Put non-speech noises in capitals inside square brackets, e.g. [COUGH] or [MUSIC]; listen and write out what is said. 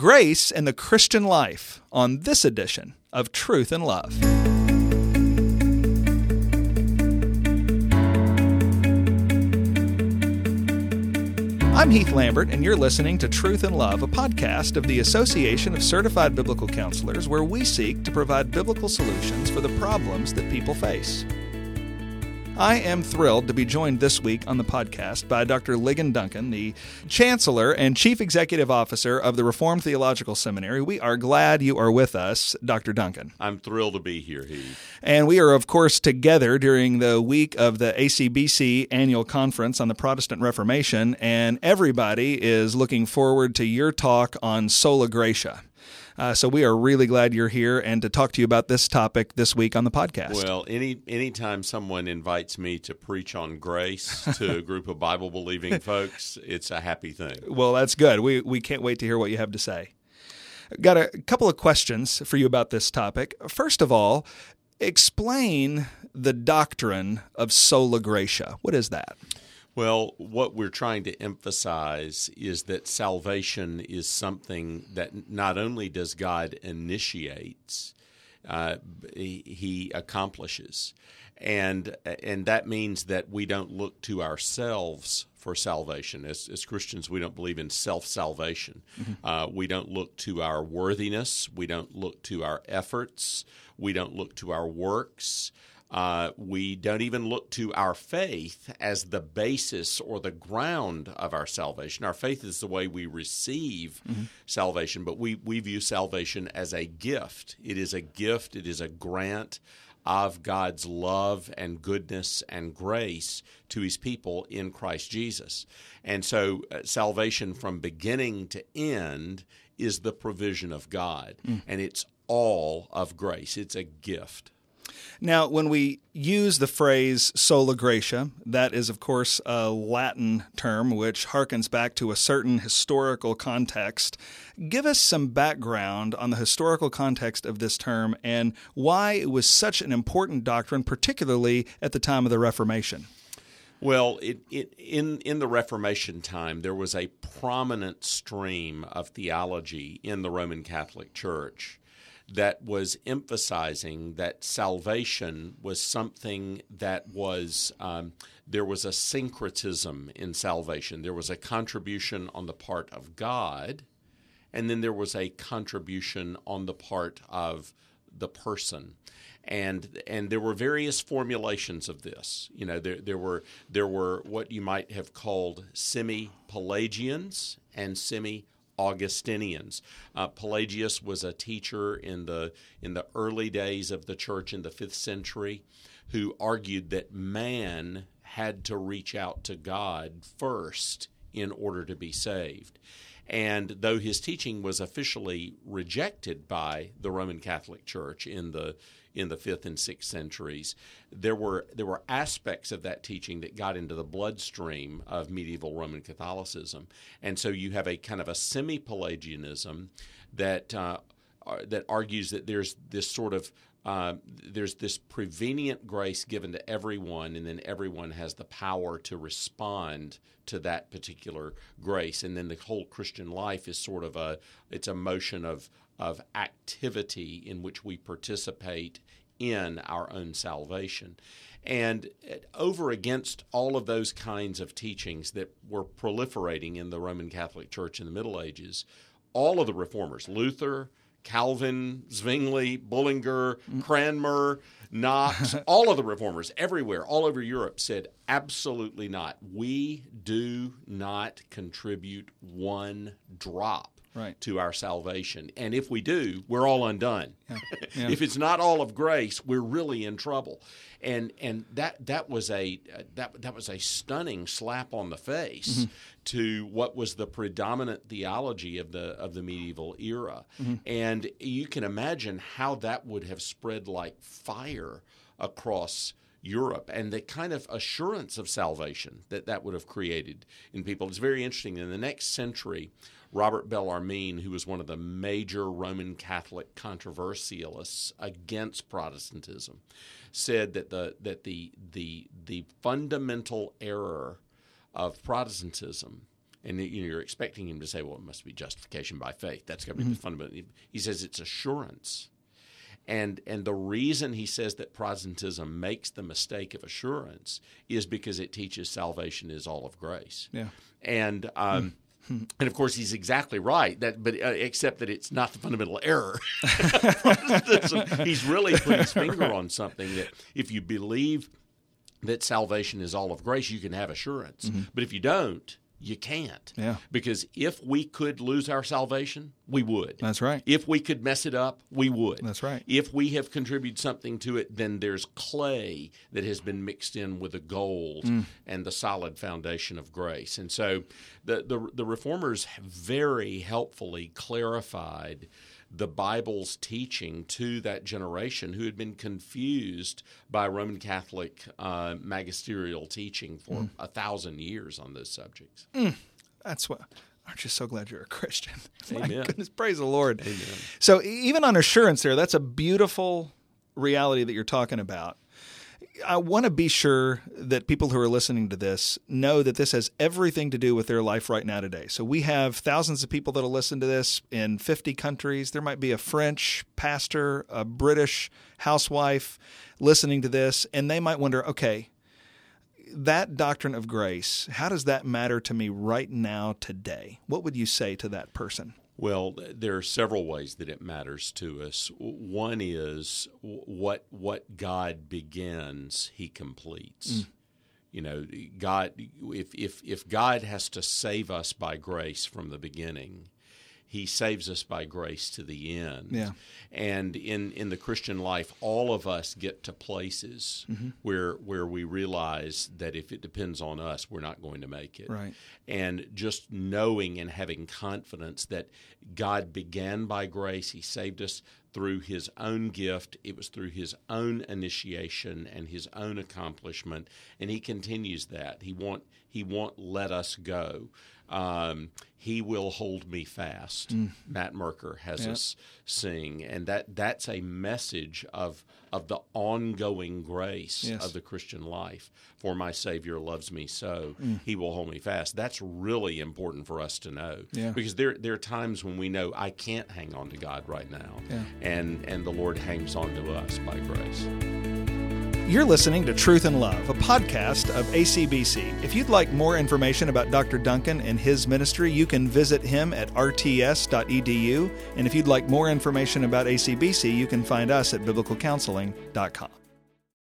Grace and the Christian Life on this edition of Truth and Love. I'm Heath Lambert, and you're listening to Truth and Love, a podcast of the Association of Certified Biblical Counselors, where we seek to provide biblical solutions for the problems that people face. I am thrilled to be joined this week on the podcast by Dr. Ligon Duncan, the Chancellor and Chief Executive Officer of the Reformed Theological Seminary. We are glad you are with us, Dr. Duncan. I'm thrilled to be here, Heath. And we are, of course, together during the week of the ACBC annual conference on the Protestant Reformation, and everybody is looking forward to your talk on sola gratia. Uh, so we are really glad you're here and to talk to you about this topic this week on the podcast. Well, any anytime someone invites me to preach on grace to a group of Bible believing [LAUGHS] folks, it's a happy thing. Well, that's good. We we can't wait to hear what you have to say. Got a couple of questions for you about this topic. First of all, explain the doctrine of sola gratia. What is that? Well, what we're trying to emphasize is that salvation is something that not only does God initiate, uh, he accomplishes, and and that means that we don't look to ourselves for salvation. As, as Christians, we don't believe in self salvation. Mm-hmm. Uh, we don't look to our worthiness. We don't look to our efforts. We don't look to our works. Uh, we don't even look to our faith as the basis or the ground of our salvation. Our faith is the way we receive mm-hmm. salvation, but we, we view salvation as a gift. It is a gift, it is a grant of God's love and goodness and grace to his people in Christ Jesus. And so, uh, salvation from beginning to end is the provision of God, mm. and it's all of grace, it's a gift. Now, when we use the phrase sola gratia, that is, of course, a Latin term which harkens back to a certain historical context. Give us some background on the historical context of this term and why it was such an important doctrine, particularly at the time of the Reformation. Well, it, it, in in the Reformation time, there was a prominent stream of theology in the Roman Catholic Church that was emphasizing that salvation was something that was um, there was a syncretism in salvation. There was a contribution on the part of God, and then there was a contribution on the part of the person. And and there were various formulations of this. You know, there there were there were what you might have called semi Pelagians and semi Augustinians. Uh, Pelagius was a teacher in the in the early days of the church in the fifth century, who argued that man had to reach out to God first in order to be saved. And though his teaching was officially rejected by the Roman Catholic Church in the in the fifth and sixth centuries, there were there were aspects of that teaching that got into the bloodstream of medieval Roman Catholicism, and so you have a kind of a semi-Pelagianism that uh, that argues that there's this sort of uh, there's this prevenient grace given to everyone, and then everyone has the power to respond to that particular grace. And then the whole Christian life is sort of a it's a motion of of activity in which we participate in our own salvation. And over against all of those kinds of teachings that were proliferating in the Roman Catholic Church in the Middle Ages, all of the reformers, Luther, Calvin, Zwingli, Bullinger. Cranmer, Knox, [LAUGHS] all of the reformers everywhere, all over Europe said, absolutely not. We do not contribute one drop right. to our salvation. And if we do, we're all undone. Yeah. [LAUGHS] Yeah. if it's not all of grace, we're really in trouble. And and that that was a that that was a stunning slap on the face mm-hmm. to what was the predominant theology of the of the medieval era. Mm-hmm. And you can imagine how that would have spread like fire across Europe and the kind of assurance of salvation that that would have created in people. It's very interesting. In the next century, Robert Bellarmine, who was one of the major Roman Catholic controversialists against Protestantism, said that the that the the the fundamental error of Protestantism And you know, you're expecting him to say, "Well, it must be justification by faith." That's going to be the mm-hmm. fundamental. He says it's assurance, and and the reason he says that Protestantism makes the mistake of assurance is because it teaches salvation is all of grace. Yeah. And um, and of course, he's exactly right. That, but uh, except that it's not the fundamental error. [LAUGHS] [LAUGHS] he's really put his finger right. on something that if you believe that salvation is all of grace, you can have assurance. Mm-hmm. But if you don't, you can't. Yeah. Because if we could lose our salvation, we would. That's right. If we could mess it up, we would. That's right. If we have contributed something to it, then there's clay that has been mixed in with the gold mm. and the solid foundation of grace. And so the, the, the reformers very helpfully clarified the Bible's teaching to that generation who had been confused by Roman Catholic uh, magisterial teaching for mm. a thousand years on those subjects. Mm. That's what. Aren't you so glad you're a Christian? [LAUGHS] Amen. My goodness, praise the Lord. Amen. So even on assurance, there, that's a beautiful reality that you're talking about. I want to be sure that people who are listening to this know that this has everything to do with their life right now today. So we have thousands of people that'll listen to this in 50 countries. There might be a French pastor, a British housewife listening to this, and they might wonder, okay, that doctrine of grace, how does that matter to me right now today? What would you say to that person? Well, there are several ways that it matters to us. One is what what God begins, He completes. Mm. You know, God. If if if God has to save us by grace from the beginning, he saves us by grace to the end. Yeah. And in, in the Christian life, all of us get to places mm-hmm. where where we realize that if it depends on us, we're not going to make it. Right. And just knowing and having confidence that God began by grace, He saved us through His own gift. It was through His own initiation and His own accomplishment, and He continues that. He won't He won't let us go. Um, he will hold me fast. Mm. Matt Merker has yeah. us sing, and that that's a message of of the ongoing grace yes. of the Christian life. For my Savior loves me so; mm. He will hold me fast. That's really important for us to know, yeah. because there there are times when we know I can't hang on to God right now, yeah. And and the Lord hangs on to us by grace. You're listening to Truth and Love, a podcast of ACBC. If you'd like more information about Dr. Duncan and his ministry, you can visit him at rts.edu. And if you'd like more information about ACBC, you can find us at biblicalcounseling.com.